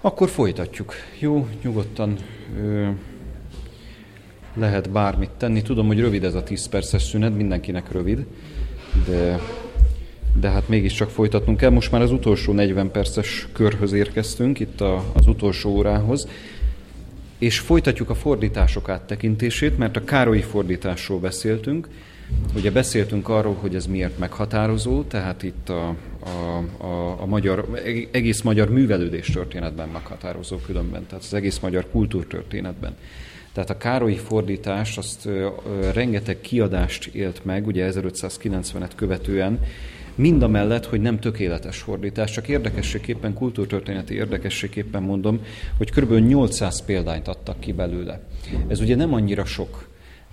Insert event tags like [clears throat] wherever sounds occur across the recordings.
Akkor folytatjuk. Jó, nyugodtan ö, lehet bármit tenni. Tudom, hogy rövid ez a 10 perces szünet, mindenkinek rövid, de, de hát mégiscsak folytatnunk kell. Most már az utolsó 40 perces körhöz érkeztünk, itt a, az utolsó órához, és folytatjuk a fordítások áttekintését, mert a Károlyi fordításról beszéltünk, Ugye beszéltünk arról, hogy ez miért meghatározó, tehát itt a, a, a, a magyar, egész magyar művelődés történetben meghatározó különben, tehát az egész magyar kultúrtörténetben. Tehát a Károlyi fordítás azt ö, ö, rengeteg kiadást élt meg, ugye 1590-et követően, mind a mellett, hogy nem tökéletes fordítás, csak érdekességképpen, kultúrtörténeti érdekességképpen mondom, hogy kb. 800 példányt adtak ki belőle. Ez ugye nem annyira sok,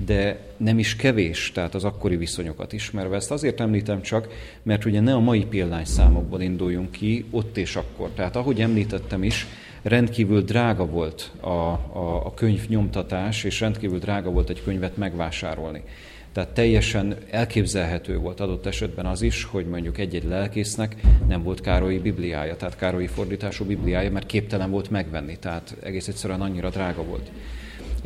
de nem is kevés, tehát az akkori viszonyokat ismerve. Ezt azért említem csak, mert ugye ne a mai példányszámokból induljunk ki, ott és akkor. Tehát ahogy említettem is, rendkívül drága volt a, a, a könyv nyomtatás, és rendkívül drága volt egy könyvet megvásárolni. Tehát teljesen elképzelhető volt adott esetben az is, hogy mondjuk egy-egy lelkésznek nem volt Károlyi Bibliája, tehát Károlyi fordítású Bibliája, mert képtelen volt megvenni, tehát egész egyszerűen annyira drága volt.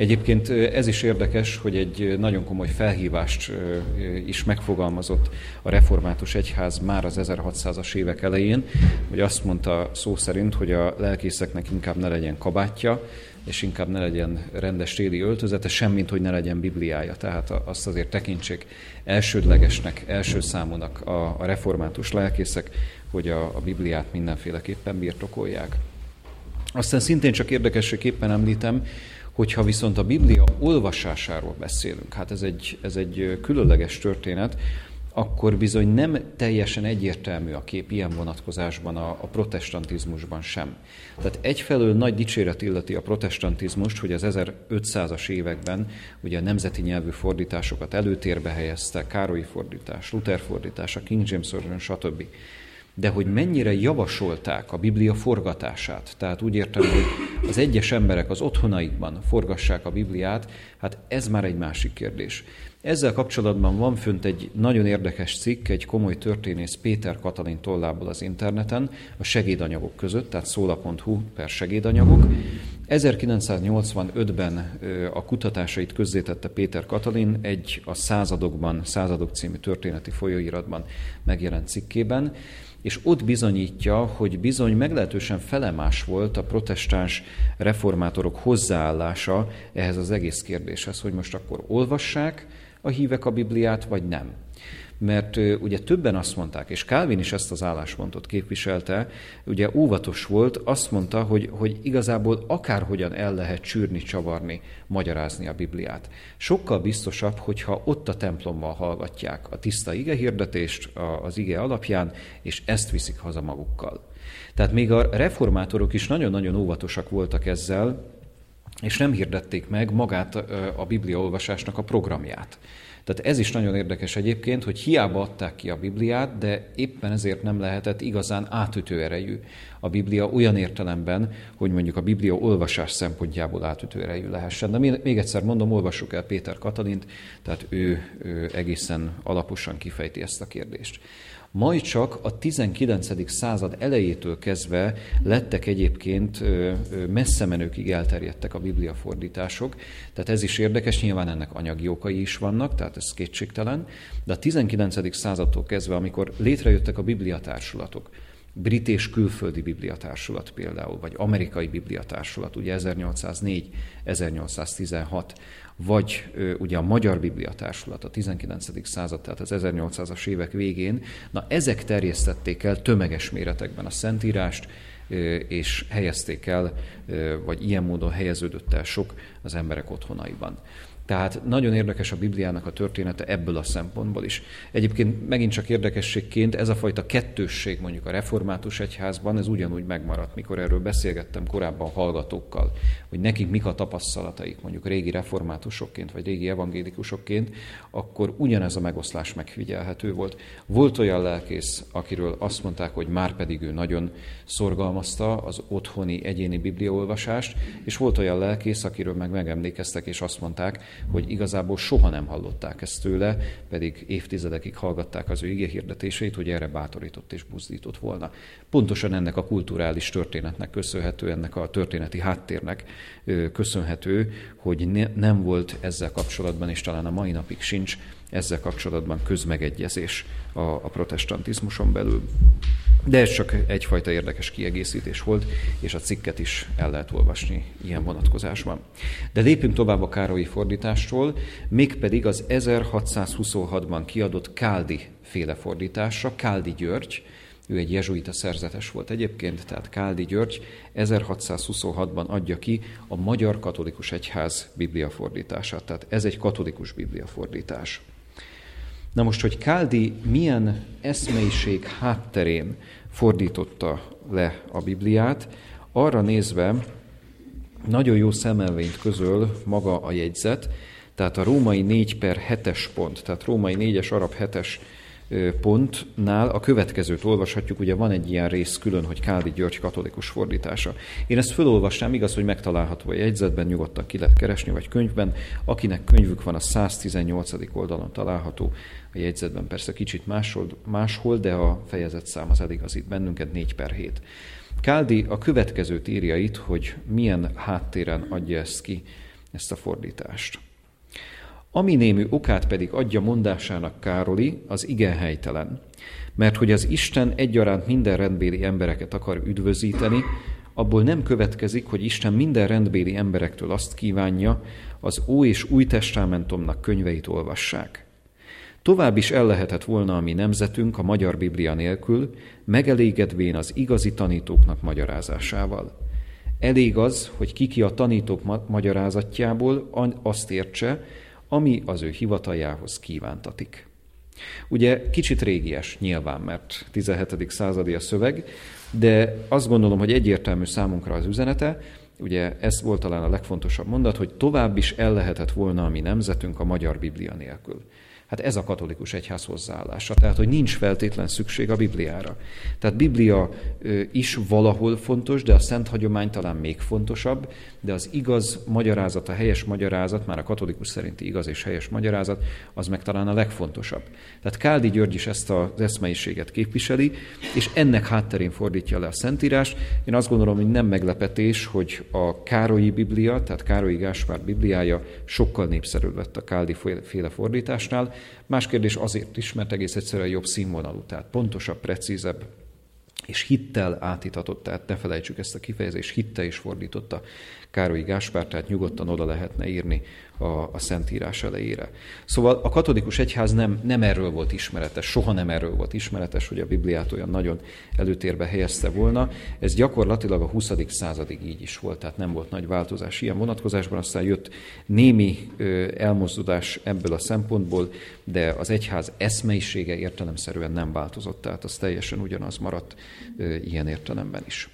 Egyébként ez is érdekes, hogy egy nagyon komoly felhívást is megfogalmazott a református egyház már az 1600-as évek elején, hogy azt mondta szó szerint, hogy a lelkészeknek inkább ne legyen kabátja, és inkább ne legyen rendes téli öltözete, semmint, hogy ne legyen Bibliája. Tehát azt azért tekintsék elsődlegesnek, első számúnak a, református lelkészek, hogy a, a Bibliát mindenféleképpen birtokolják. Aztán szintén csak érdekességképpen említem, Hogyha viszont a Biblia olvasásáról beszélünk, hát ez egy, ez egy különleges történet, akkor bizony nem teljesen egyértelmű a kép ilyen vonatkozásban a, a protestantizmusban sem. Tehát egyfelől nagy dicséret illeti a protestantizmust, hogy az 1500-as években ugye a nemzeti nyelvű fordításokat előtérbe helyezte, Károlyi fordítás, Luther fordítás, a King James Version, stb de hogy mennyire javasolták a Biblia forgatását. Tehát úgy értem, hogy az egyes emberek az otthonaikban forgassák a Bibliát, hát ez már egy másik kérdés. Ezzel kapcsolatban van fönt egy nagyon érdekes cikk, egy komoly történész Péter Katalin tollából az interneten, a segédanyagok között, tehát szóla.hu per segédanyagok. 1985-ben a kutatásait közzétette Péter Katalin egy a századokban, századok című történeti folyóiratban megjelent cikkében, és ott bizonyítja, hogy bizony meglehetősen felemás volt a protestáns reformátorok hozzáállása ehhez az egész kérdéshez, hogy most akkor olvassák a hívek a Bibliát, vagy nem mert ugye többen azt mondták, és Calvin is ezt az álláspontot képviselte, ugye óvatos volt, azt mondta, hogy, hogy igazából akárhogyan el lehet csűrni, csavarni, magyarázni a Bibliát. Sokkal biztosabb, hogyha ott a templommal hallgatják a tiszta ige hirdetést az ige alapján, és ezt viszik haza magukkal. Tehát még a reformátorok is nagyon-nagyon óvatosak voltak ezzel, és nem hirdették meg magát a Biblia olvasásnak a programját. Tehát ez is nagyon érdekes egyébként, hogy hiába adták ki a Bibliát, de éppen ezért nem lehetett igazán átütő erejű a Biblia olyan értelemben, hogy mondjuk a Biblia olvasás szempontjából átütő erejű lehessen. De még egyszer mondom, olvassuk el Péter Katalint, tehát ő, ő egészen alaposan kifejti ezt a kérdést. Majd csak a 19. század elejétől kezdve lettek egyébként messze menőkig elterjedtek a Biblia fordítások, tehát ez is érdekes, nyilván ennek anyagi okai is vannak, tehát ez kétségtelen, de a 19. századtól kezdve, amikor létrejöttek a bibliatársulatok, brit és külföldi bibliatársulat például, vagy amerikai bibliatársulat, ugye 1804-1816, vagy ugye a Magyar Bibliatársulat a 19. század, tehát az 1800-as évek végén, na ezek terjesztették el tömeges méretekben a Szentírást, és helyezték el, vagy ilyen módon helyeződött el sok az emberek otthonaiban. Tehát nagyon érdekes a Bibliának a története ebből a szempontból is. Egyébként megint csak érdekességként ez a fajta kettősség mondjuk a református egyházban, ez ugyanúgy megmaradt, mikor erről beszélgettem korábban hallgatókkal, hogy nekik mik a tapasztalataik mondjuk régi reformátusokként vagy régi evangélikusokként, akkor ugyanez a megoszlás megfigyelhető volt. Volt olyan lelkész, akiről azt mondták, hogy már pedig ő nagyon szorgalmazta az otthoni egyéni bibliaolvasást, és volt olyan lelkész, akiről meg megemlékeztek, és azt mondták, hogy igazából soha nem hallották ezt tőle, pedig évtizedekig hallgatták az ő ige hirdetéseit, hogy erre bátorított és buzdított volna. Pontosan ennek a kulturális történetnek köszönhető, ennek a történeti háttérnek köszönhető, hogy ne, nem volt ezzel kapcsolatban, és talán a mai napig sincs ezzel kapcsolatban közmegegyezés a, a protestantizmuson belül. De ez csak egyfajta érdekes kiegészítés volt, és a cikket is el lehet olvasni ilyen vonatkozásban. De lépünk tovább a Károlyi fordítástól, mégpedig az 1626-ban kiadott Káldi féle fordításra, Káldi György, ő egy jezsuita szerzetes volt egyébként, tehát Káldi György 1626-ban adja ki a Magyar Katolikus Egyház bibliafordítását. Tehát ez egy katolikus bibliafordítás. Na most, hogy Káldi milyen eszmeiség hátterén fordította le a Bibliát, arra nézve nagyon jó szemelvényt közöl maga a jegyzet, tehát a római 4 per 7-es pont, tehát római 4-es, arab 7-es pontnál a következőt olvashatjuk, ugye van egy ilyen rész külön, hogy Káldi György katolikus fordítása. Én ezt felolvasnám, igaz, hogy megtalálható a jegyzetben, nyugodtan ki lehet keresni, vagy könyvben. Akinek könyvük van, a 118. oldalon található, a jegyzetben persze kicsit máshol, máshol de a fejezet szám az eligazít bennünket, 4 per 7. Káldi a következőt írja itt, hogy milyen háttéren adja ezt ki, ezt a fordítást. Ami némű okát pedig adja mondásának Károli, az igen helytelen. Mert hogy az Isten egyaránt minden rendbéli embereket akar üdvözíteni, abból nem következik, hogy Isten minden rendbéli emberektől azt kívánja, az Ó és Új Testamentumnak könyveit olvassák. Tovább is el lehetett volna a mi nemzetünk a magyar Biblia nélkül, megelégedvén az igazi tanítóknak magyarázásával. Elég az, hogy kiki a tanítók ma- magyarázatjából azt értse, ami az ő hivataljához kívántatik. Ugye kicsit régies nyilván, mert 17. századi a szöveg, de azt gondolom, hogy egyértelmű számunkra az üzenete, ugye ez volt talán a legfontosabb mondat, hogy tovább is el lehetett volna a mi nemzetünk a magyar Biblia nélkül. Hát ez a katolikus egyház hozzáállása. Tehát, hogy nincs feltétlen szükség a Bibliára. Tehát Biblia is valahol fontos, de a szent hagyomány talán még fontosabb, de az igaz magyarázat, a helyes magyarázat, már a katolikus szerinti igaz és helyes magyarázat, az meg talán a legfontosabb. Tehát Káldi György is ezt az eszmeiséget képviseli, és ennek hátterén fordítja le a Szentírás. Én azt gondolom, hogy nem meglepetés, hogy a Károlyi Biblia, tehát Károlyi Gáspár Bibliája sokkal népszerűbb lett a Káldi féle fordításnál, Más kérdés azért is, mert egész egyszerűen jobb színvonalú, tehát pontosabb, precízebb, és hittel átitatott, tehát ne felejtsük ezt a kifejezést, hitte is fordította Károlyi Gáspár, tehát nyugodtan oda lehetne írni a, a Szentírás elejére. Szóval a katolikus egyház nem, nem erről volt ismeretes, soha nem erről volt ismeretes, hogy a Bibliát olyan nagyon előtérbe helyezte volna. Ez gyakorlatilag a 20. századig így is volt, tehát nem volt nagy változás ilyen vonatkozásban, aztán jött némi elmozdulás ebből a szempontból, de az egyház eszmeisége értelemszerűen nem változott, tehát az teljesen ugyanaz maradt ilyen értelemben is.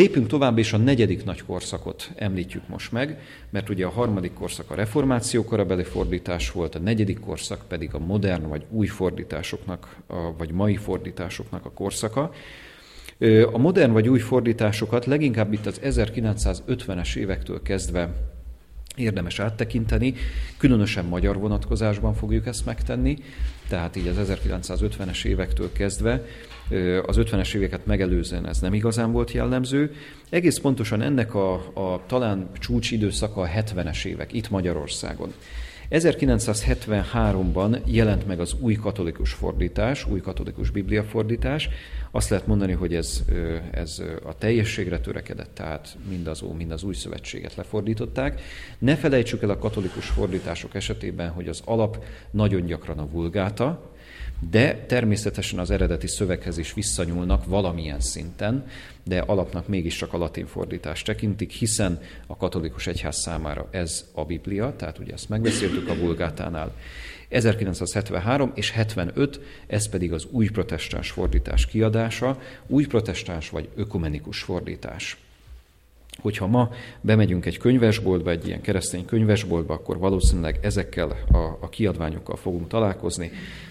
Lépünk tovább, és a negyedik nagy korszakot említjük most meg, mert ugye a harmadik korszak a reformáció korabeli fordítás volt, a negyedik korszak pedig a modern vagy új fordításoknak, vagy mai fordításoknak a korszaka. A modern vagy új fordításokat leginkább itt az 1950-es évektől kezdve érdemes áttekinteni, különösen magyar vonatkozásban fogjuk ezt megtenni, tehát így az 1950-es évektől kezdve az 50-es éveket megelőzően ez nem igazán volt jellemző. Egész pontosan ennek a, a talán csúcsidőszaka a 70-es évek itt Magyarországon. 1973-ban jelent meg az új katolikus fordítás, új katolikus bibliafordítás. Azt lehet mondani, hogy ez, ez a teljességre törekedett, tehát mind az, mind az új szövetséget lefordították. Ne felejtsük el a katolikus fordítások esetében, hogy az alap nagyon gyakran a vulgáta, de természetesen az eredeti szöveghez is visszanyúlnak valamilyen szinten, de alapnak mégiscsak a latin fordítást tekintik, hiszen a katolikus egyház számára ez a Biblia, tehát ugye ezt megbeszéltük a Vulgátánál. 1973 és 75, ez pedig az új protestáns fordítás kiadása, új protestáns vagy ökumenikus fordítás. Hogyha ma bemegyünk egy könyvesboltba, egy ilyen keresztény könyvesboltba, akkor valószínűleg ezekkel a, a kiadványokkal fogunk találkozni.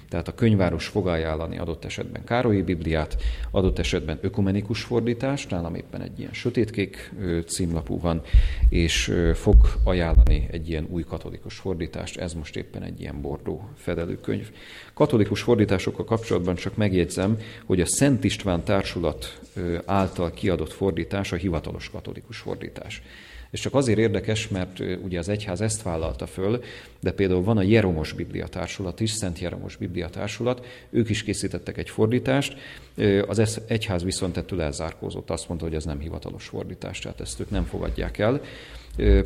Tehát a könyváros fog ajánlani adott esetben Károlyi Bibliát, adott esetben ökumenikus fordítást, nálam éppen egy ilyen sötétkék címlapú van, és fog ajánlani egy ilyen új katolikus fordítást, ez most éppen egy ilyen bordó fedelőkönyv. Katolikus fordításokkal kapcsolatban csak megjegyzem, hogy a Szent István Társulat által kiadott fordítás a hivatalos katolikus fordítás. És csak azért érdekes, mert ugye az egyház ezt vállalta föl, de például van a Jeromos Biblia Társulat is, Szent Jeromos Biblia Társulat, ők is készítettek egy fordítást, az egyház viszont ettől elzárkózott, azt mondta, hogy ez nem hivatalos fordítás, tehát ezt ők nem fogadják el,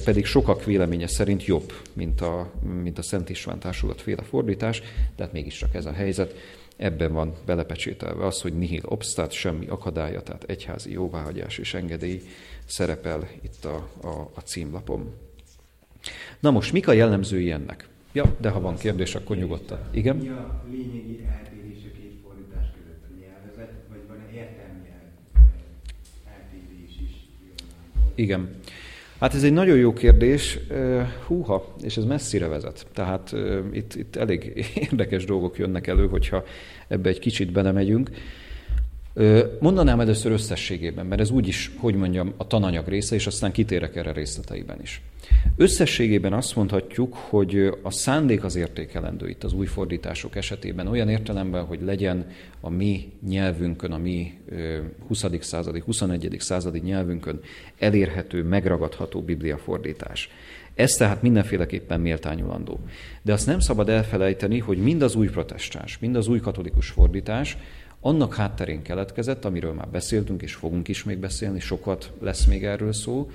pedig sokak véleménye szerint jobb, mint a, mint a Szent István Társulat féle fordítás, tehát mégiscsak ez a helyzet. Ebben van belepecsételve az, hogy nihil obstat, semmi akadálya, tehát egyházi jóváhagyás és engedély szerepel itt a, a, a címlapom. Na most, mik a jellemzői ennek? Ja, de ha van kérdés, akkor nyugodtan. Igen? Mi a lényegi eltérés a két fordítás között? A nyelvezet, vagy van értelmi eltérés is? Igen. Hát ez egy nagyon jó kérdés. Húha, és ez messzire vezet. Tehát itt, itt elég [laughs] érdekes dolgok jönnek elő, hogyha ebbe egy kicsit belemegyünk. Mondanám először összességében, mert ez úgyis, hogy mondjam, a tananyag része, és aztán kitérek erre részleteiben is. Összességében azt mondhatjuk, hogy a szándék az értékelendő itt az új fordítások esetében, olyan értelemben, hogy legyen a mi nyelvünkön, a mi 20. századi, 21. századi nyelvünkön elérhető, megragadható bibliafordítás. Ez tehát mindenféleképpen méltányulandó. De azt nem szabad elfelejteni, hogy mind az új protestáns, mind az új katolikus fordítás annak hátterén keletkezett, amiről már beszéltünk, és fogunk is még beszélni, sokat lesz még erről szó,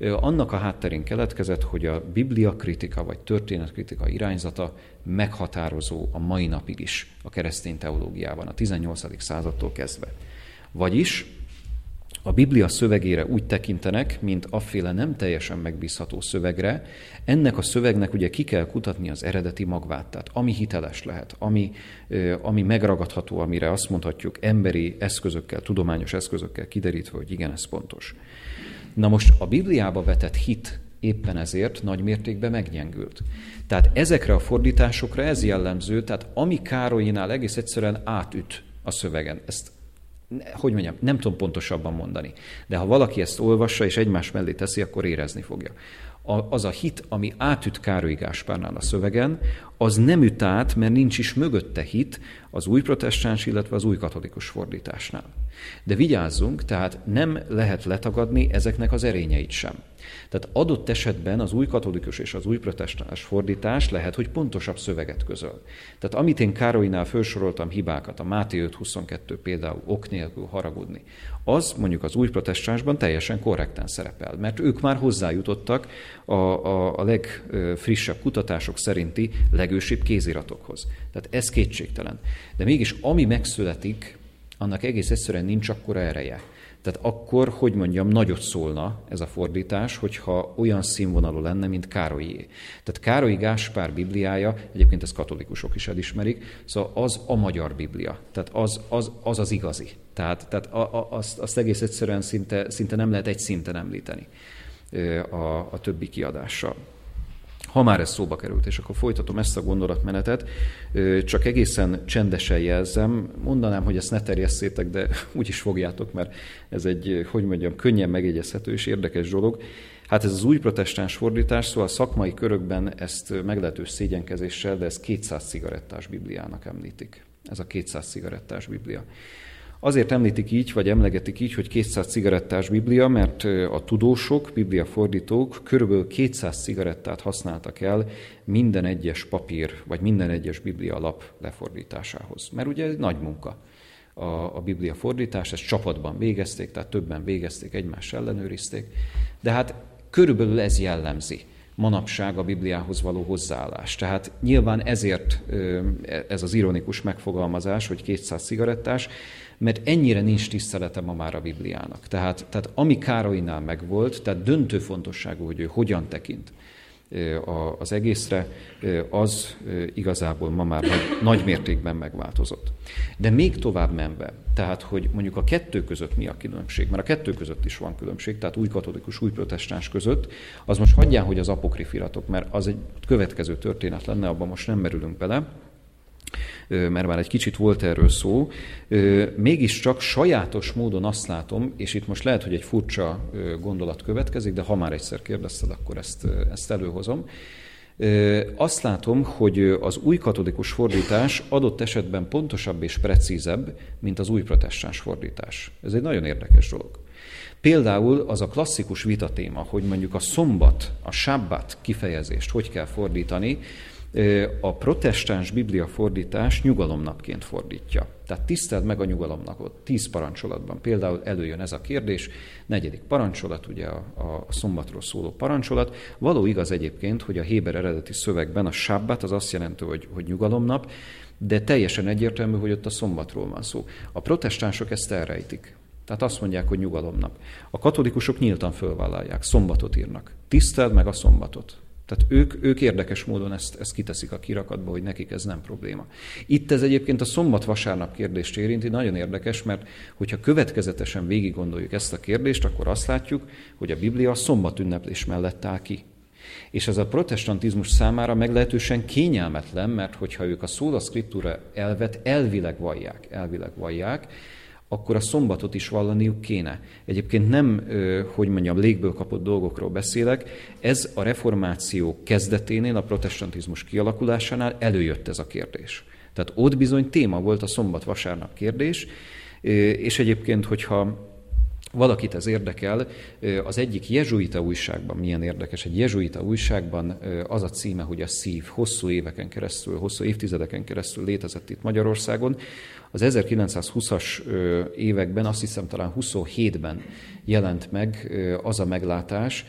annak a hátterén keletkezett, hogy a biblia kritika vagy történetkritika irányzata meghatározó a mai napig is a keresztény teológiában, a 18. századtól kezdve. Vagyis a Biblia szövegére úgy tekintenek, mint afféle nem teljesen megbízható szövegre. Ennek a szövegnek ugye ki kell kutatni az eredeti magvát, tehát ami hiteles lehet, ami, ami megragadható, amire azt mondhatjuk emberi eszközökkel, tudományos eszközökkel kiderítve, hogy igen, ez pontos. Na most a Bibliába vetett hit éppen ezért nagy mértékben meggyengült. Tehát ezekre a fordításokra ez jellemző, tehát ami Károlyinál egész egyszerűen átüt a szövegen. Ezt hogy mondjam, nem tudom pontosabban mondani. De ha valaki ezt olvassa és egymás mellé teszi, akkor érezni fogja. Az a hit, ami átüt Károly Gáspárnál a szövegen, az nem üt át, mert nincs is mögötte hit az új protestáns, illetve az új katolikus fordításnál. De vigyázzunk, tehát nem lehet letagadni ezeknek az erényeit sem. Tehát adott esetben az új katolikus és az új protestáns fordítás lehet, hogy pontosabb szöveget közöl. Tehát amit én Károlynál felsoroltam hibákat, a Máté 5.22 például ok nélkül haragudni, az mondjuk az új protestánsban teljesen korrekten szerepel, mert ők már hozzájutottak a, a, a legfrissebb kutatások szerinti legősibb kéziratokhoz. Tehát ez kétségtelen. De mégis ami megszületik, annak egész egyszerűen nincs akkora ereje. Tehát akkor, hogy mondjam, nagyot szólna ez a fordítás, hogyha olyan színvonalú lenne, mint Károlyé. Tehát Károlyi Gáspár Bibliája, egyébként ezt katolikusok is elismerik, szóval az a magyar Biblia. Tehát az az, az, az igazi. Tehát, tehát a, a, azt, azt egész egyszerűen szinte, szinte nem lehet egy szinten említeni a, a többi kiadással. Ha már ez szóba került, és akkor folytatom ezt a gondolatmenetet, csak egészen csendesen jelzem, mondanám, hogy ezt ne terjesszétek, de [laughs] úgy is fogjátok, mert ez egy, hogy mondjam, könnyen megjegyezhető és érdekes dolog. Hát ez az új protestáns fordítás, szóval a szakmai körökben ezt meglehetős szégyenkezéssel, de ezt 200 cigarettás Bibliának említik. Ez a 200 cigarettás Biblia. Azért említik így, vagy emlegetik így, hogy 200 cigarettás Biblia, mert a tudósok, Biblia fordítók körülbelül 200 cigarettát használtak el minden egyes papír, vagy minden egyes Biblia lap lefordításához. Mert ugye ez nagy munka a, a Biblia fordítás, ezt csapatban végezték, tehát többen végezték, egymást ellenőrizték, de hát körülbelül ez jellemzi manapság a Bibliához való hozzáállás. Tehát nyilván ezért ez az ironikus megfogalmazás, hogy 200 cigarettás, mert ennyire nincs tisztelete ma már a Bibliának. Tehát, tehát ami Károlynál megvolt, tehát döntő fontosságú, hogy ő hogyan tekint az egészre, az igazából ma már nagy, mértékben megváltozott. De még tovább menve, tehát hogy mondjuk a kettő között mi a különbség, mert a kettő között is van különbség, tehát új katolikus, új protestáns között, az most hagyján, hogy az apokrifiratok, mert az egy következő történet lenne, abban most nem merülünk bele, mert már egy kicsit volt erről szó, mégiscsak sajátos módon azt látom, és itt most lehet, hogy egy furcsa gondolat következik, de ha már egyszer kérdezted, akkor ezt, ezt előhozom. Azt látom, hogy az új katolikus fordítás adott esetben pontosabb és precízebb, mint az új protestáns fordítás. Ez egy nagyon érdekes dolog. Például az a klasszikus vitatéma, hogy mondjuk a szombat, a sabbat kifejezést hogy kell fordítani, a protestáns biblia fordítás nyugalomnapként fordítja. Tehát tiszteld meg a nyugalomnapot. Tíz parancsolatban például előjön ez a kérdés. Negyedik parancsolat, ugye a, a szombatról szóló parancsolat. Való igaz egyébként, hogy a Héber eredeti szövegben a sabbat az azt jelenti, hogy, hogy nyugalomnap, de teljesen egyértelmű, hogy ott a szombatról van szó. A protestánsok ezt elrejtik. Tehát azt mondják, hogy nyugalomnap. A katolikusok nyíltan fölvállalják, szombatot írnak. Tiszteld meg a szombatot. Tehát ők, ők érdekes módon ezt, ezt kiteszik a kirakatba, hogy nekik ez nem probléma. Itt ez egyébként a szombat-vasárnap kérdést érinti, nagyon érdekes, mert hogyha következetesen végig gondoljuk ezt a kérdést, akkor azt látjuk, hogy a Biblia a szombat ünneplés mellett áll ki. És ez a protestantizmus számára meglehetősen kényelmetlen, mert hogyha ők a szóla scriptura elvet elvileg vallják, elvileg vallják, akkor a szombatot is vallaniuk kéne. Egyébként nem, hogy mondjam, légből kapott dolgokról beszélek, ez a reformáció kezdeténél, a protestantizmus kialakulásánál előjött ez a kérdés. Tehát ott bizony téma volt a szombat-vasárnap kérdés, és egyébként, hogyha valakit ez érdekel, az egyik jezsuita újságban, milyen érdekes, egy jezsuita újságban az a címe, hogy a szív hosszú éveken keresztül, hosszú évtizedeken keresztül létezett itt Magyarországon, az 1920-as években, azt hiszem talán 27-ben jelent meg az a meglátás,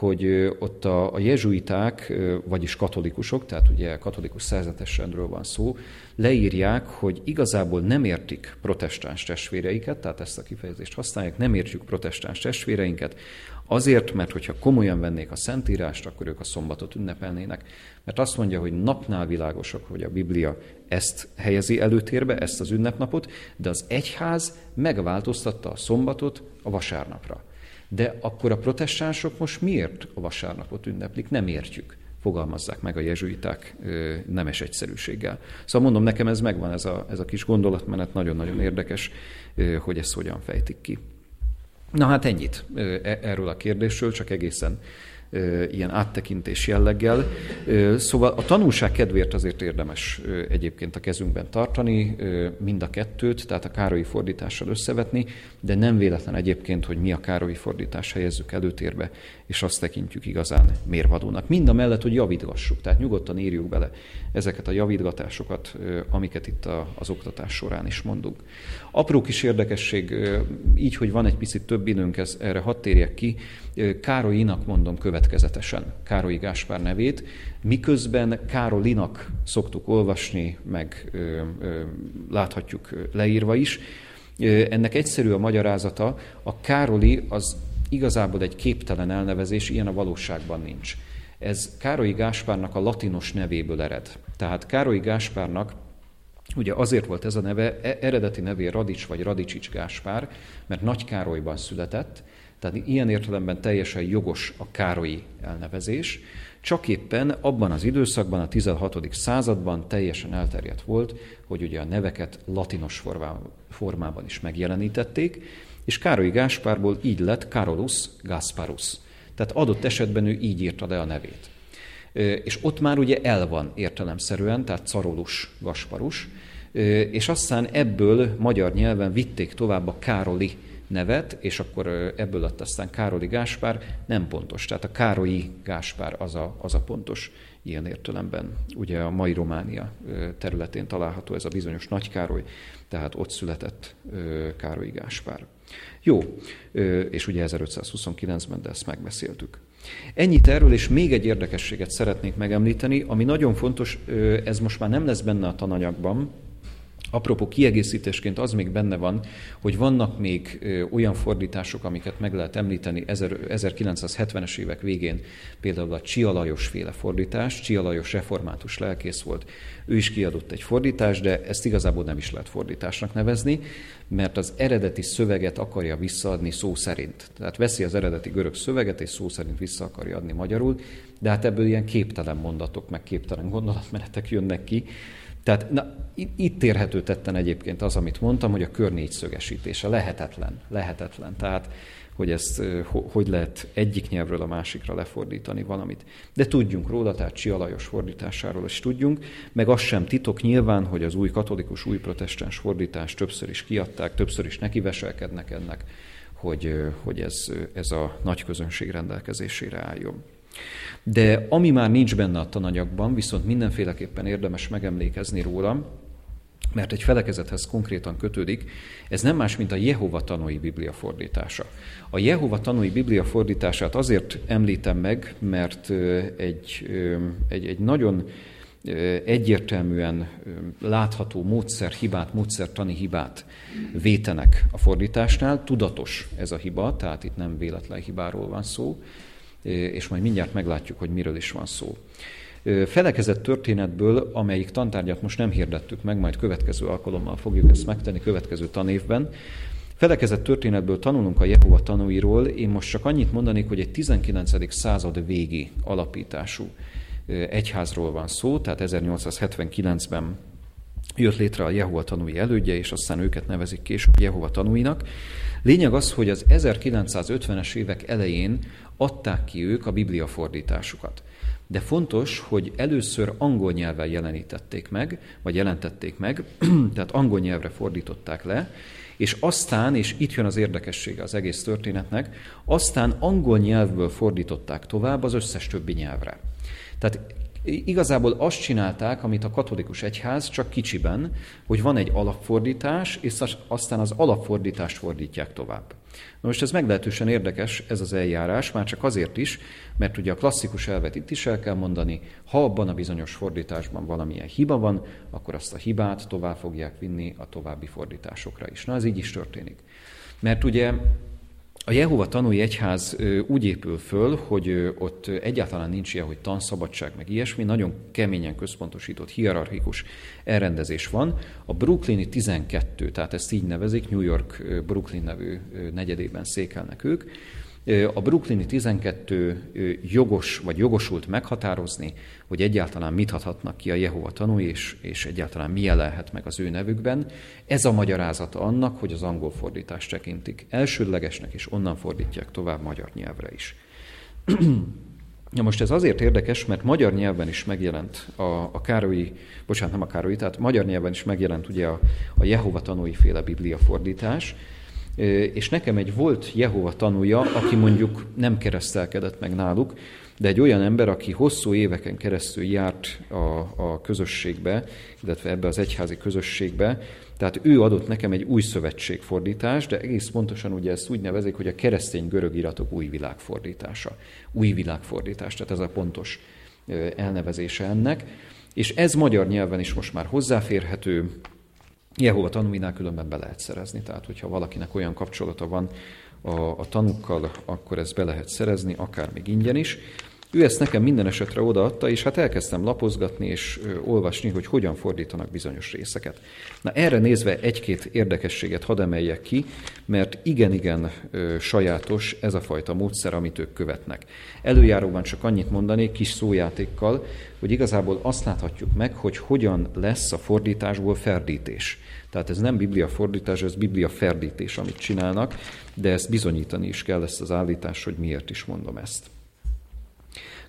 hogy ott a, a jezsuiták, vagyis katolikusok, tehát ugye katolikus szerzetes rendről van szó, leírják, hogy igazából nem értik protestáns testvéreiket, tehát ezt a kifejezést használják, nem értjük protestáns testvéreinket, azért, mert hogyha komolyan vennék a Szentírást, akkor ők a szombatot ünnepelnének. Mert azt mondja, hogy napnál világosabb, hogy a Biblia ezt helyezi előtérbe, ezt az ünnepnapot, de az egyház megváltoztatta a szombatot a vasárnapra. De akkor a protestánsok most miért a vasárnapot ünneplik? Nem értjük fogalmazzák meg a jezsuiták nemes egyszerűséggel. Szóval mondom, nekem ez megvan, ez a, ez a kis gondolatmenet, nagyon-nagyon érdekes, hogy ezt hogyan fejtik ki. Na hát ennyit e, erről a kérdésről, csak egészen ilyen áttekintés jelleggel. Szóval a tanulság kedvéért azért érdemes egyébként a kezünkben tartani, mind a kettőt, tehát a Károlyi fordítással összevetni, de nem véletlen egyébként, hogy mi a Károlyi fordítás helyezzük előtérbe, és azt tekintjük igazán mérvadónak. Mind a mellett, hogy javítgassuk, tehát nyugodtan írjuk bele ezeket a javítgatásokat, amiket itt az oktatás során is mondunk. Apró kis érdekesség, így, hogy van egy picit több időnk, ez, erre hadd térjek ki, Károlyinak mondom következetesen Károlyi Gáspár nevét, miközben Károlinak szoktuk olvasni, meg ö, ö, láthatjuk leírva is. Ennek egyszerű a magyarázata, a Károli az igazából egy képtelen elnevezés, ilyen a valóságban nincs. Ez Károlyi Gáspárnak a latinos nevéből ered. Tehát Károlyi Gáspárnak Ugye azért volt ez a neve, e, eredeti nevé Radics vagy Radicsics Gáspár, mert Nagy Károlyban született, tehát ilyen értelemben teljesen jogos a Károlyi elnevezés, csak éppen abban az időszakban, a 16. században teljesen elterjedt volt, hogy ugye a neveket latinos formában is megjelenítették, és Károlyi Gáspárból így lett Carolus Gasparus. Tehát adott esetben ő így írta le a nevét. És ott már ugye el van értelemszerűen, tehát Carolus Gasparus, és aztán ebből magyar nyelven vitték tovább a Károli nevet, és akkor ebből lett aztán Károli Gáspár, nem pontos. Tehát a Károlyi Gáspár az a, az a pontos ilyen értelemben. Ugye a mai Románia területén található ez a bizonyos Nagy Károly, tehát ott született Károlyi Gáspár. Jó, és ugye 1529-ben, de ezt megbeszéltük. Ennyit erről, és még egy érdekességet szeretnék megemlíteni, ami nagyon fontos, ez most már nem lesz benne a tananyagban, Apropó kiegészítésként az még benne van, hogy vannak még olyan fordítások, amiket meg lehet említeni 1970-es évek végén, például a Csia féle fordítás, Csia Lajos református lelkész volt, ő is kiadott egy fordítást, de ezt igazából nem is lehet fordításnak nevezni, mert az eredeti szöveget akarja visszaadni szó szerint. Tehát veszi az eredeti görög szöveget, és szó szerint vissza akarja adni magyarul, de hát ebből ilyen képtelen mondatok, meg képtelen gondolatmenetek jönnek ki, tehát na, itt érhető tetten egyébként az, amit mondtam, hogy a kör négyszögesítése lehetetlen, lehetetlen. Tehát, hogy ezt hogy lehet egyik nyelvről a másikra lefordítani valamit. De tudjunk róla, tehát Csia Lajos fordításáról is tudjunk, meg az sem titok nyilván, hogy az új katolikus, új protestáns fordítást többször is kiadták, többször is nekiveselkednek ennek, hogy, hogy ez, ez a nagy közönség rendelkezésére álljon. De ami már nincs benne a tananyagban, viszont mindenféleképpen érdemes megemlékezni róla, mert egy felekezethez konkrétan kötődik, ez nem más, mint a Jehova tanúi Biblia fordítása. A Jehova tanúi Biblia fordítását azért említem meg, mert egy, egy, egy nagyon egyértelműen látható módszer hibát, módszertani hibát vétenek a fordításnál. Tudatos ez a hiba, tehát itt nem véletlen hibáról van szó és majd mindjárt meglátjuk, hogy miről is van szó. Felekezett történetből, amelyik tantárgyat most nem hirdettük meg, majd következő alkalommal fogjuk ezt megtenni, következő tanévben, Felekezett történetből tanulunk a Jehova tanúiról, én most csak annyit mondanék, hogy egy 19. század végi alapítású egyházról van szó, tehát 1879-ben jött létre a Jehova tanúi elődje, és aztán őket nevezik később Jehova tanúinak. Lényeg az, hogy az 1950-es évek elején adták ki ők a Biblia fordításukat. De fontos, hogy először angol nyelven jelenítették meg, vagy jelentették meg, [clears throat] tehát angol nyelvre fordították le, és aztán, és itt jön az érdekessége az egész történetnek, aztán angol nyelvből fordították tovább az összes többi nyelvre. Tehát Igazából azt csinálták, amit a katolikus egyház, csak kicsiben, hogy van egy alapfordítás, és aztán az alapfordítást fordítják tovább. Na most ez meglehetősen érdekes, ez az eljárás, már csak azért is, mert ugye a klasszikus elvet itt is el kell mondani, ha abban a bizonyos fordításban valamilyen hiba van, akkor azt a hibát tovább fogják vinni a további fordításokra is. Na, ez így is történik. Mert ugye a Jehova tanúi egyház úgy épül föl, hogy ott egyáltalán nincs ilyen, hogy tanszabadság, meg ilyesmi, nagyon keményen központosított, hierarchikus elrendezés van. A Brooklyni 12, tehát ezt így nevezik, New York Brooklyn nevű negyedében székelnek ők, a Brooklyni 12 jogos vagy jogosult meghatározni, hogy egyáltalán mit adhatnak ki a Jehova tanúi, és, és egyáltalán mi jelenhet meg az ő nevükben. Ez a magyarázata annak, hogy az angol fordítást tekintik elsődlegesnek, és onnan fordítják tovább magyar nyelvre is. [clears throat] Na most ez azért érdekes, mert magyar nyelven is megjelent a, a Károlyi, bocsánat, nem a Károlyi, tehát magyar nyelven is megjelent ugye a, a Jehova tanúi féle Biblia fordítás, és nekem egy volt Jehova tanúja, aki mondjuk nem keresztelkedett meg náluk, de egy olyan ember, aki hosszú éveken keresztül járt a, a közösségbe, illetve ebbe az egyházi közösségbe, tehát ő adott nekem egy új szövetségfordítás, de egész pontosan ugye ezt úgy nevezik, hogy a keresztény görög iratok új világfordítása. Új világfordítás, tehát ez a pontos elnevezése ennek. És ez magyar nyelven is most már hozzáférhető, Jehova tanúinál különben be lehet szerezni, tehát hogyha valakinek olyan kapcsolata van a, a tanúkkal, akkor ezt be lehet szerezni, akár még ingyen is. Ő ezt nekem minden esetre odaadta, és hát elkezdtem lapozgatni és olvasni, hogy hogyan fordítanak bizonyos részeket. Na erre nézve egy-két érdekességet hadd emeljek ki, mert igen-igen sajátos ez a fajta módszer, amit ők követnek. Előjáróban csak annyit mondanék kis szójátékkal, hogy igazából azt láthatjuk meg, hogy hogyan lesz a fordításból ferdítés. Tehát ez nem Biblia fordítás, ez Biblia ferdítés, amit csinálnak, de ezt bizonyítani is kell ezt az állítást, hogy miért is mondom ezt.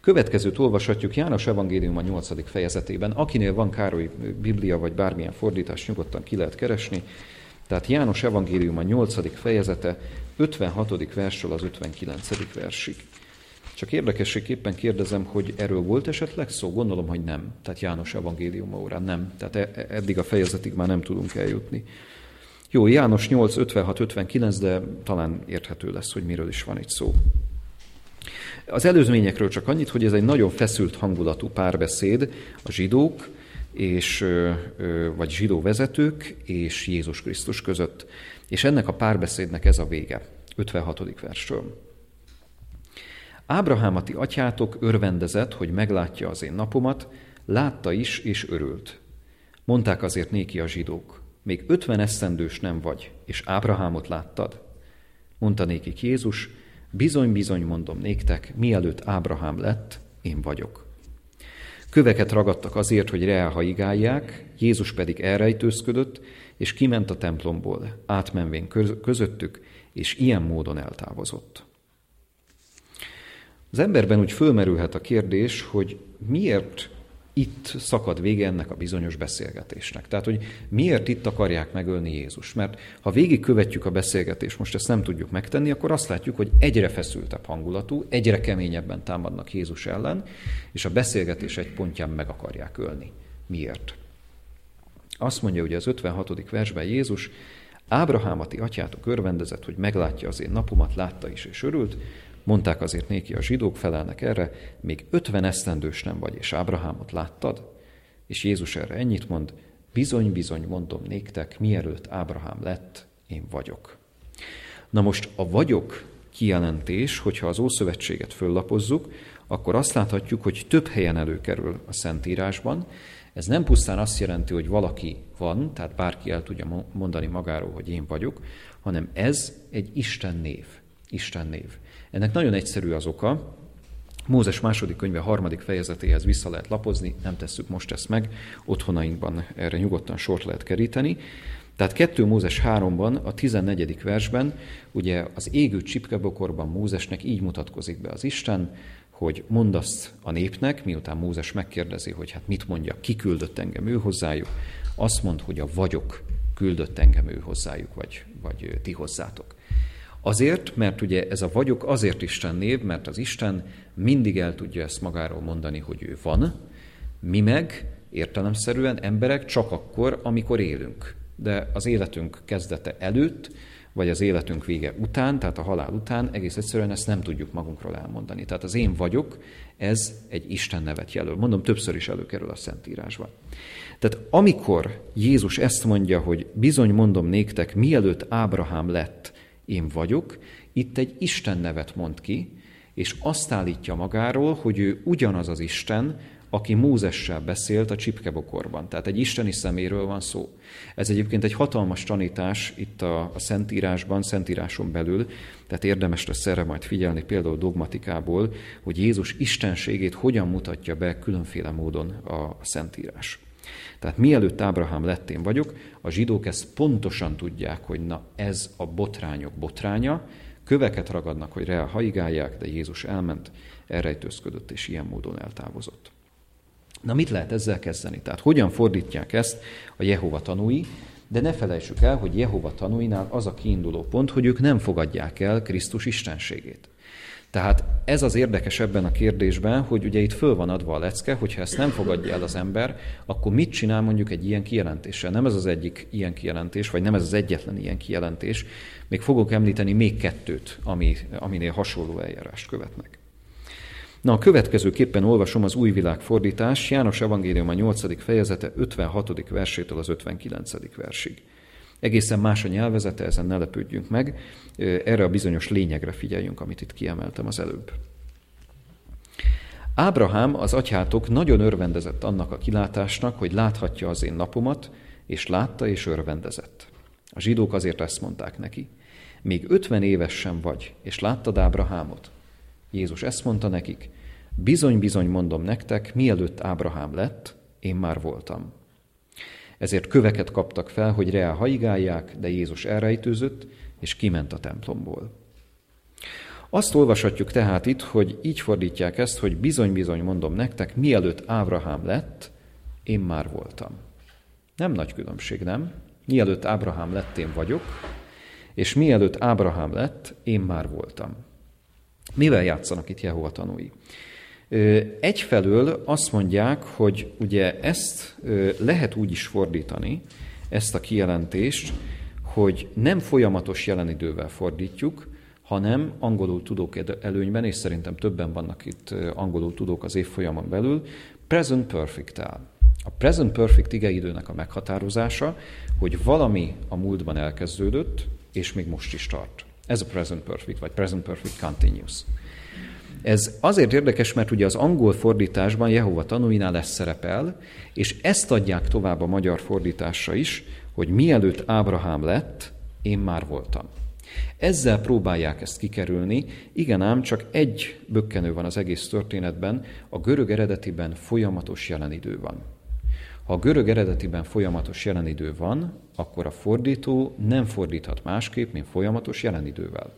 Következőt olvashatjuk János Evangélium a 8. fejezetében. Akinél van Károly Biblia vagy bármilyen fordítás, nyugodtan ki lehet keresni. Tehát János Evangélium a 8. fejezete 56. versről az 59. versig. Csak érdekességképpen kérdezem, hogy erről volt esetleg szó? Gondolom, hogy nem. Tehát János evangéliuma órán nem. Tehát e- e- eddig a fejezetig már nem tudunk eljutni. Jó, János 8, 56, 59, de talán érthető lesz, hogy miről is van itt szó. Az előzményekről csak annyit, hogy ez egy nagyon feszült hangulatú párbeszéd a zsidók, és, vagy zsidó vezetők és Jézus Krisztus között. És ennek a párbeszédnek ez a vége, 56. versről. Ábrahám a ti atyátok örvendezett, hogy meglátja az én napomat, látta is és örült. Mondták azért néki a zsidók, még ötven esztendős nem vagy, és Ábrahámot láttad? Mondta nékik Jézus, bizony-bizony mondom néktek, mielőtt Ábrahám lett, én vagyok. Köveket ragadtak azért, hogy reálhaigálják, Jézus pedig elrejtőzködött, és kiment a templomból, átmenvén közöttük, és ilyen módon eltávozott. Az emberben úgy fölmerülhet a kérdés, hogy miért itt szakad vége ennek a bizonyos beszélgetésnek. Tehát, hogy miért itt akarják megölni Jézus. Mert ha végigkövetjük a beszélgetést, most ezt nem tudjuk megtenni, akkor azt látjuk, hogy egyre feszültebb hangulatú, egyre keményebben támadnak Jézus ellen, és a beszélgetés egy pontján meg akarják ölni. Miért? Azt mondja ugye az 56. versben Jézus, Ábrahámati atyátok örvendezett, hogy meglátja az én napomat, látta is és örült, Mondták azért néki a zsidók, felelnek erre, még ötven esztendős nem vagy, és Ábrahámot láttad? És Jézus erre ennyit mond, bizony, bizony mondom néktek, mielőtt Ábrahám lett, én vagyok. Na most a vagyok kijelentés, hogyha az Ószövetséget föllapozzuk, akkor azt láthatjuk, hogy több helyen előkerül a Szentírásban. Ez nem pusztán azt jelenti, hogy valaki van, tehát bárki el tudja mondani magáról, hogy én vagyok, hanem ez egy Isten név. Isten név. Ennek nagyon egyszerű az oka, Mózes második könyve harmadik fejezetéhez vissza lehet lapozni, nem tesszük most ezt meg, otthonainkban erre nyugodtan sort lehet keríteni. Tehát 2 Mózes 3-ban, a 14. versben, ugye az égő csipkebokorban Mózesnek így mutatkozik be az Isten, hogy mondd azt a népnek, miután Mózes megkérdezi, hogy hát mit mondja, ki küldött engem ő hozzájuk, azt mond, hogy a vagyok küldött engem ő hozzájuk, vagy, vagy ti hozzátok. Azért, mert ugye ez a vagyok azért Isten név, mert az Isten mindig el tudja ezt magáról mondani, hogy ő van, mi meg értelemszerűen emberek csak akkor, amikor élünk. De az életünk kezdete előtt, vagy az életünk vége után, tehát a halál után egész egyszerűen ezt nem tudjuk magunkról elmondani. Tehát az én vagyok, ez egy Isten nevet jelöl. Mondom, többször is előkerül a Szentírásban. Tehát amikor Jézus ezt mondja, hogy bizony mondom néktek, mielőtt Ábrahám lett, én vagyok, itt egy Isten nevet mond ki, és azt állítja magáról, hogy ő ugyanaz az Isten, aki Mózessel beszélt a csipkebokorban. Tehát egy isteni szeméről van szó. Ez egyébként egy hatalmas tanítás itt a, a Szentírásban, Szentíráson belül, tehát érdemes lesz erre majd figyelni például dogmatikából, hogy Jézus istenségét hogyan mutatja be különféle módon a, Szentírás. Tehát mielőtt Ábrahám lett én vagyok, a zsidók ezt pontosan tudják, hogy na ez a botrányok botránya, köveket ragadnak, hogy rá haigálják, de Jézus elment, elrejtőzködött és ilyen módon eltávozott. Na mit lehet ezzel kezdeni? Tehát hogyan fordítják ezt a Jehova tanúi, de ne felejtsük el, hogy Jehova tanúinál az a kiinduló pont, hogy ők nem fogadják el Krisztus istenségét. Tehát ez az érdekes ebben a kérdésben, hogy ugye itt föl van adva a lecke, hogyha ezt nem fogadja el az ember, akkor mit csinál mondjuk egy ilyen kijelentéssel? Nem ez az egyik ilyen kijelentés, vagy nem ez az egyetlen ilyen kijelentés. Még fogok említeni még kettőt, ami, aminél hasonló eljárást követnek. Na, a következőképpen olvasom az új világ János Evangélium a 8. fejezete 56. versétől az 59. versig. Egészen más a nyelvezete, ezen ne lepődjünk meg, erre a bizonyos lényegre figyeljünk, amit itt kiemeltem az előbb. Ábrahám, az atyátok nagyon örvendezett annak a kilátásnak, hogy láthatja az én napomat, és látta és örvendezett. A zsidók azért ezt mondták neki. Még ötven éves sem vagy, és láttad Ábrahámot? Jézus ezt mondta nekik, bizony-bizony mondom nektek, mielőtt Ábrahám lett, én már voltam. Ezért köveket kaptak fel, hogy reál haigálják, de Jézus elrejtőzött, és kiment a templomból. Azt olvashatjuk tehát itt, hogy így fordítják ezt, hogy bizony-bizony mondom nektek, mielőtt Ábrahám lett, én már voltam. Nem nagy különbség, nem? Mielőtt Ábrahám lett, én vagyok, és mielőtt Ábrahám lett, én már voltam. Mivel játszanak itt Jehova tanúi? Egyfelől azt mondják, hogy ugye ezt lehet úgy is fordítani, ezt a kijelentést, hogy nem folyamatos jelenidővel fordítjuk, hanem angolul tudók előnyben, és szerintem többen vannak itt angolul tudók az évfolyamon belül, present perfect -tel. A present perfect igeidőnek a meghatározása, hogy valami a múltban elkezdődött, és még most is tart. Ez a present perfect, vagy present perfect continuous. Ez azért érdekes, mert ugye az angol fordításban Jehova tanúinál lesz szerepel, és ezt adják tovább a magyar fordításra is, hogy mielőtt Ábrahám lett, én már voltam. Ezzel próbálják ezt kikerülni, igen ám csak egy bökkenő van az egész történetben, a görög eredetiben folyamatos jelenidő van. Ha a görög eredetiben folyamatos jelenidő van, akkor a fordító nem fordíthat másképp, mint folyamatos jelenidővel.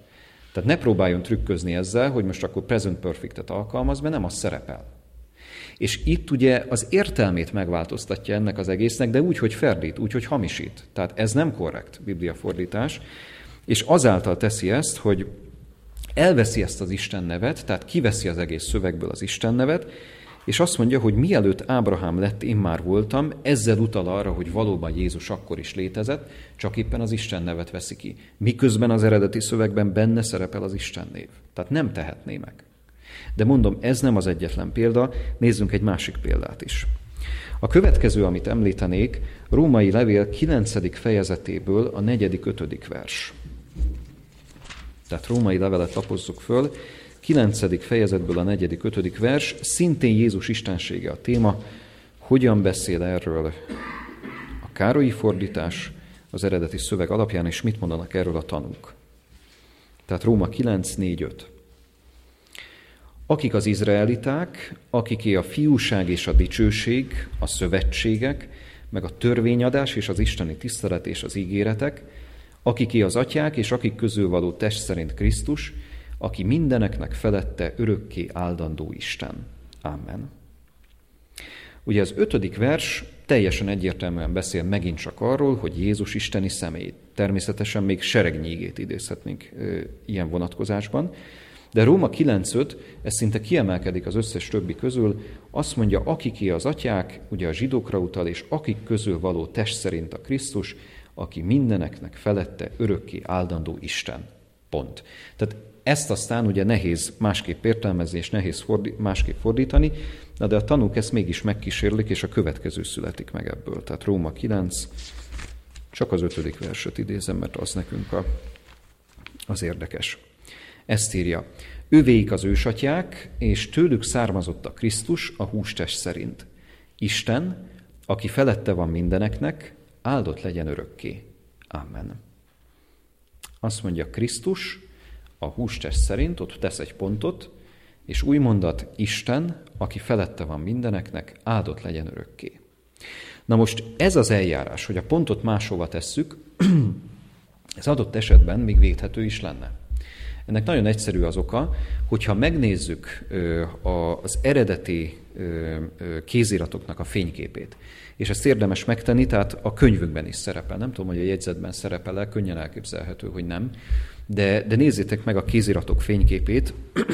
Tehát ne próbáljon trükközni ezzel, hogy most akkor present perfectet alkalmaz, mert nem az szerepel. És itt ugye az értelmét megváltoztatja ennek az egésznek, de úgy, hogy ferdít, úgy, hogy hamisít. Tehát ez nem korrekt bibliafordítás, és azáltal teszi ezt, hogy elveszi ezt az Isten nevet, tehát kiveszi az egész szövegből az Isten nevet, és azt mondja, hogy mielőtt Ábrahám lett, én már voltam, ezzel utal arra, hogy valóban Jézus akkor is létezett, csak éppen az Isten nevet veszi ki. Miközben az eredeti szövegben benne szerepel az Isten név. Tehát nem tehetné meg. De mondom, ez nem az egyetlen példa, nézzünk egy másik példát is. A következő, amit említenék, Római Levél 9. fejezetéből a 4.-5. vers. Tehát Római levelet lapozzuk föl, 9. fejezetből a 4.-5. vers, szintén Jézus istensége a téma, hogyan beszél erről a Károlyi fordítás az eredeti szöveg alapján, és mit mondanak erről a tanúk. Tehát Róma 9, 4, 5. Akik az izraeliták, akiké a fiúság és a dicsőség, a szövetségek, meg a törvényadás és az isteni tisztelet és az ígéretek, akiké az atyák és akik közül való test szerint Krisztus, aki mindeneknek felette örökké áldandó Isten. Amen. Ugye az ötödik vers teljesen egyértelműen beszél megint csak arról, hogy Jézus isteni személy. Természetesen még seregnyígét idézhetnénk ilyen vonatkozásban, de Róma 9.5, ez szinte kiemelkedik az összes többi közül, azt mondja, akiké az atyák, ugye a zsidókra utal, és akik közül való test szerint a Krisztus, aki mindeneknek felette örökké áldandó Isten. Pont. Tehát ezt aztán ugye nehéz másképp értelmezni, és nehéz fordi- másképp fordítani, de a tanúk ezt mégis megkísérlik, és a következő születik meg ebből. Tehát Róma 9, csak az ötödik verset idézem, mert az nekünk a, az érdekes. Ezt írja. Ővéik az ősatyák, és tőlük származott a Krisztus a hústest szerint. Isten, aki felette van mindeneknek, áldott legyen örökké. Amen. Azt mondja Krisztus, a hústest szerint, ott tesz egy pontot, és új mondat, Isten, aki felette van mindeneknek, áldott legyen örökké. Na most ez az eljárás, hogy a pontot máshova tesszük, [clears throat] ez adott esetben még védhető is lenne. Ennek nagyon egyszerű az oka, hogyha megnézzük az eredeti kéziratoknak a fényképét, és ezt érdemes megtenni, tehát a könyvünkben is szerepel. Nem tudom, hogy a jegyzetben szerepel-e, könnyen elképzelhető, hogy nem. De, de nézzétek meg a kéziratok fényképét. [clears throat]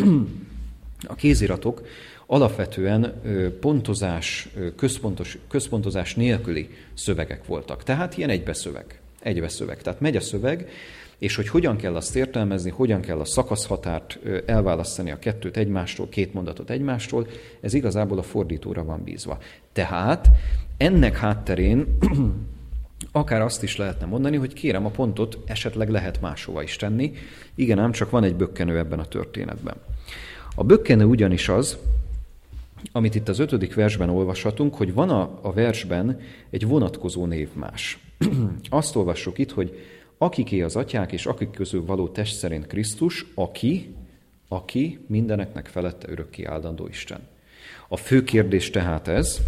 A kéziratok alapvetően pontozás, központos, központozás nélküli szövegek voltak. Tehát ilyen egybeszöveg. Egybeszöveg. Tehát megy a szöveg, és hogy hogyan kell azt értelmezni, hogyan kell a szakaszhatárt elválasztani a kettőt egymástól, két mondatot egymástól, ez igazából a fordítóra van bízva. Tehát ennek hátterén [clears throat] akár azt is lehetne mondani, hogy kérem, a pontot esetleg lehet máshova is tenni. Igen, ám csak van egy bökkenő ebben a történetben. A bökkenő ugyanis az, amit itt az ötödik versben olvashatunk, hogy van a, a versben egy vonatkozó névmás. [clears throat] Azt olvassuk itt, hogy akiké az atyák, és akik közül való test szerint Krisztus, aki, aki mindeneknek felette örökké áldandó Isten. A fő kérdés tehát ez,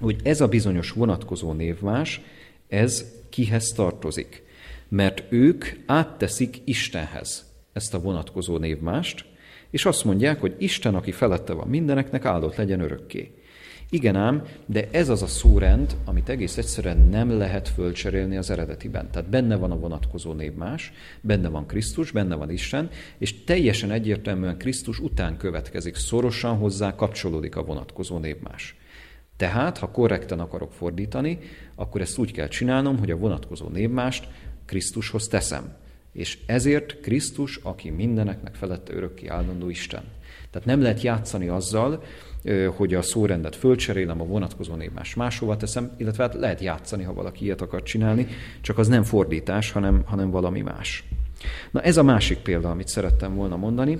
hogy ez a bizonyos vonatkozó névmás, ez kihez tartozik. Mert ők átteszik Istenhez ezt a vonatkozó névmást, és azt mondják, hogy Isten, aki felette van mindeneknek, áldott legyen örökké. Igen ám, de ez az a szórend, amit egész egyszerűen nem lehet fölcserélni az eredetiben. Tehát benne van a vonatkozó névmás, benne van Krisztus, benne van Isten, és teljesen egyértelműen Krisztus után következik, szorosan hozzá kapcsolódik a vonatkozó névmás. Tehát, ha korrekten akarok fordítani, akkor ezt úgy kell csinálnom, hogy a vonatkozó névmást Krisztushoz teszem. És ezért Krisztus, aki mindeneknek felette örökké áldandó Isten. Tehát nem lehet játszani azzal, hogy a szórendet fölcserélem, a vonatkozó név más máshova teszem, illetve hát lehet játszani, ha valaki ilyet akar csinálni, csak az nem fordítás, hanem, hanem valami más. Na ez a másik példa, amit szerettem volna mondani,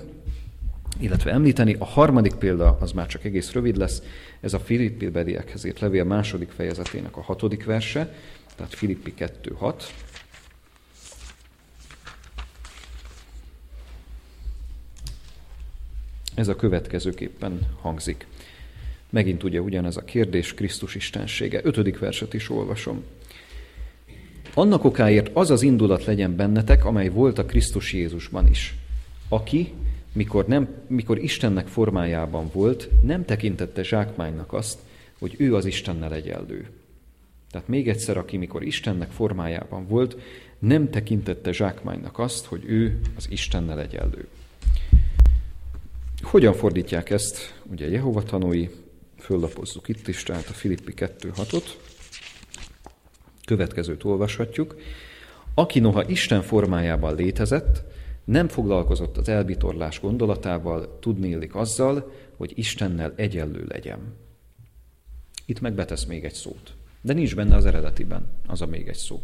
illetve említeni. A harmadik példa, az már csak egész rövid lesz, ez a Filippi bediekhez írt levél második fejezetének a hatodik verse, tehát Filippi 2.6. Ez a következőképpen hangzik. Megint ugye ugyanez a kérdés, Krisztus istensége. Ötödik verset is olvasom. Annak okáért az az indulat legyen bennetek, amely volt a Krisztus Jézusban is, aki, mikor, nem, mikor Istennek formájában volt, nem tekintette zsákmánynak azt, hogy ő az Istennel egyenlő. Tehát még egyszer, aki mikor Istennek formájában volt, nem tekintette zsákmánynak azt, hogy ő az Istennel egyenlő. Hogyan fordítják ezt? Ugye Jehova tanúi, föllapozzuk itt is, tehát a Filippi 2.6-ot. Következőt olvashatjuk. Aki noha Isten formájában létezett, nem foglalkozott az elbitorlás gondolatával, tudni illik azzal, hogy Istennel egyenlő legyen. Itt megbetesz még egy szót, de nincs benne az eredetiben, az a még egy szó.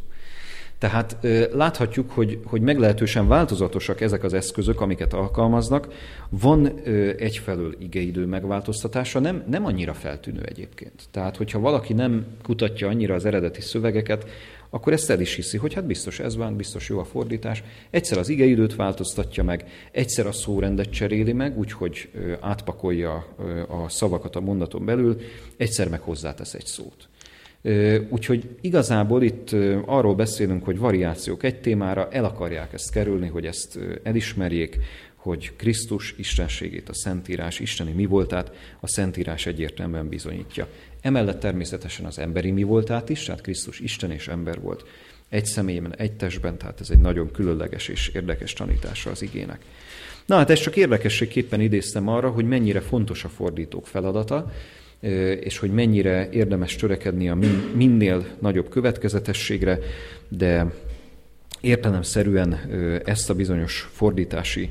Tehát láthatjuk, hogy, hogy meglehetősen változatosak ezek az eszközök, amiket alkalmaznak. Van egyfelől igeidő megváltoztatása, nem, nem annyira feltűnő egyébként. Tehát, hogyha valaki nem kutatja annyira az eredeti szövegeket, akkor ezt el is hiszi, hogy hát biztos ez van, biztos jó a fordítás. Egyszer az igeidőt változtatja meg, egyszer a szórendet cseréli meg, úgyhogy átpakolja a szavakat a mondaton belül, egyszer meg hozzátesz egy szót. Úgyhogy igazából itt arról beszélünk, hogy variációk egy témára, el akarják ezt kerülni, hogy ezt elismerjék, hogy Krisztus istenségét, a Szentírás isteni mi voltát, a Szentírás egyértelműen bizonyítja. Emellett természetesen az emberi mi voltát is, tehát Krisztus Isten és ember volt. Egy személyben, egy testben, tehát ez egy nagyon különleges és érdekes tanítása az igének. Na hát ezt csak érdekességképpen idéztem arra, hogy mennyire fontos a fordítók feladata, és hogy mennyire érdemes törekedni a minél nagyobb következetességre, de értelemszerűen ezt a bizonyos fordítási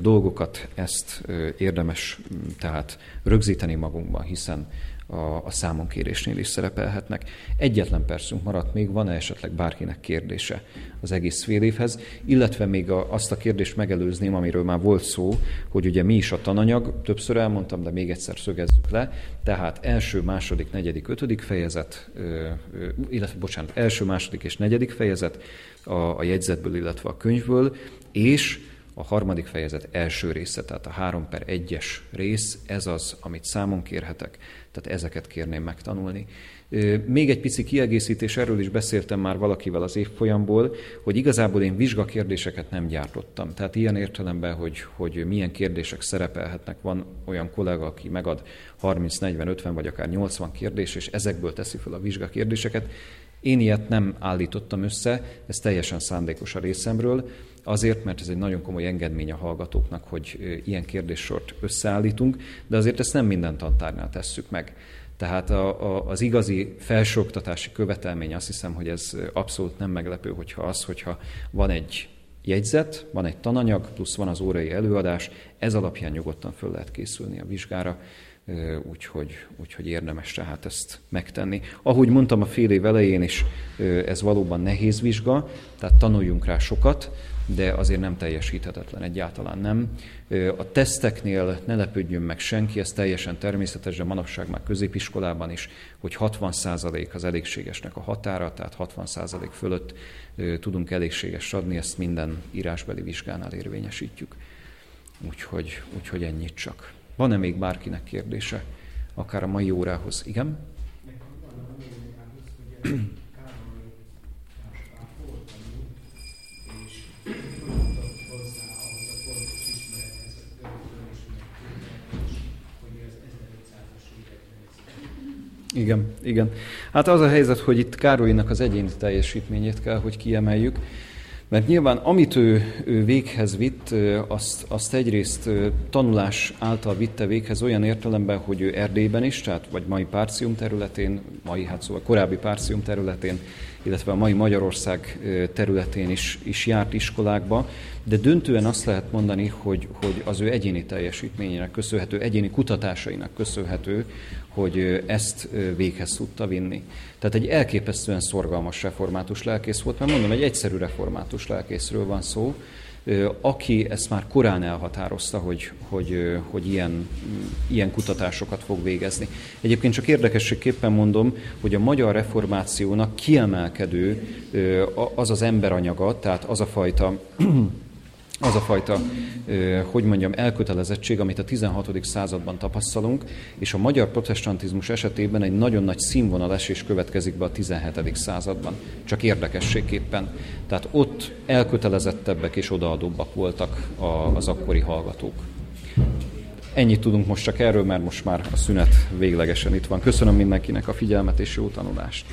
dolgokat, ezt érdemes tehát rögzíteni magunkban, hiszen a, a számonkérésnél is szerepelhetnek. Egyetlen percünk maradt még, van-e esetleg bárkinek kérdése az egész fél évhez, illetve még a, azt a kérdést megelőzném, amiről már volt szó, hogy ugye mi is a tananyag, többször elmondtam, de még egyszer szögezzük le, tehát első, második, negyedik, ötödik fejezet, illetve bocsánat, első, második és negyedik fejezet a, a jegyzetből, illetve a könyvből, és a harmadik fejezet első része, tehát a 3 per 1-es rész, ez az, amit számon kérhetek, tehát ezeket kérném megtanulni. Még egy pici kiegészítés, erről is beszéltem már valakivel az évfolyamból, hogy igazából én vizsgakérdéseket nem gyártottam. Tehát ilyen értelemben, hogy, hogy milyen kérdések szerepelhetnek, van olyan kollega, aki megad 30, 40, 50 vagy akár 80 kérdés, és ezekből teszi fel a vizsgakérdéseket. Én ilyet nem állítottam össze, ez teljesen szándékos a részemről, azért, mert ez egy nagyon komoly engedmény a hallgatóknak, hogy ilyen kérdéssort összeállítunk, de azért ezt nem minden tantárnál tesszük meg. Tehát a, a, az igazi felsőoktatási követelmény azt hiszem, hogy ez abszolút nem meglepő, hogyha az, hogyha van egy jegyzet, van egy tananyag, plusz van az órai előadás, ez alapján nyugodtan föl lehet készülni a vizsgára, úgyhogy, úgyhogy érdemes tehát ezt megtenni. Ahogy mondtam a fél év elején is, ez valóban nehéz vizsga, tehát tanuljunk rá sokat, de azért nem teljesíthetetlen, egyáltalán nem. A teszteknél ne lepődjön meg senki, ez teljesen természetes, de manapság már középiskolában is, hogy 60% az elégségesnek a határa, tehát 60% fölött tudunk elégséges adni, ezt minden írásbeli vizsgánál érvényesítjük. Úgyhogy, úgyhogy ennyit csak. Van-e még bárkinek kérdése, akár a mai órához? Igen? Igen, igen. Hát az a helyzet, hogy itt Károlynak az egyéni teljesítményét kell, hogy kiemeljük, mert nyilván amit ő, ő véghez vitt, azt, azt egyrészt tanulás által vitte véghez olyan értelemben, hogy ő Erdélyben is, tehát vagy mai Párcium területén, mai hát szóval korábbi Párcium területén illetve a mai Magyarország területén is, is járt iskolákba, de döntően azt lehet mondani, hogy, hogy az ő egyéni teljesítményének köszönhető, egyéni kutatásainak köszönhető, hogy ezt véghez tudta vinni. Tehát egy elképesztően szorgalmas református lelkész volt, mert mondom, egy egyszerű református lelkészről van szó, aki ezt már korán elhatározta, hogy, hogy, hogy ilyen, ilyen kutatásokat fog végezni. Egyébként csak érdekességképpen mondom, hogy a magyar reformációnak kiemelkedő az az emberanyaga, tehát az a fajta az a fajta, hogy mondjam, elkötelezettség, amit a 16. században tapasztalunk, és a magyar protestantizmus esetében egy nagyon nagy színvonal esés következik be a 17. században. Csak érdekességképpen. Tehát ott elkötelezettebbek és odaadóbbak voltak az akkori hallgatók. Ennyit tudunk most csak erről, mert most már a szünet véglegesen itt van. Köszönöm mindenkinek a figyelmet és jó tanulást!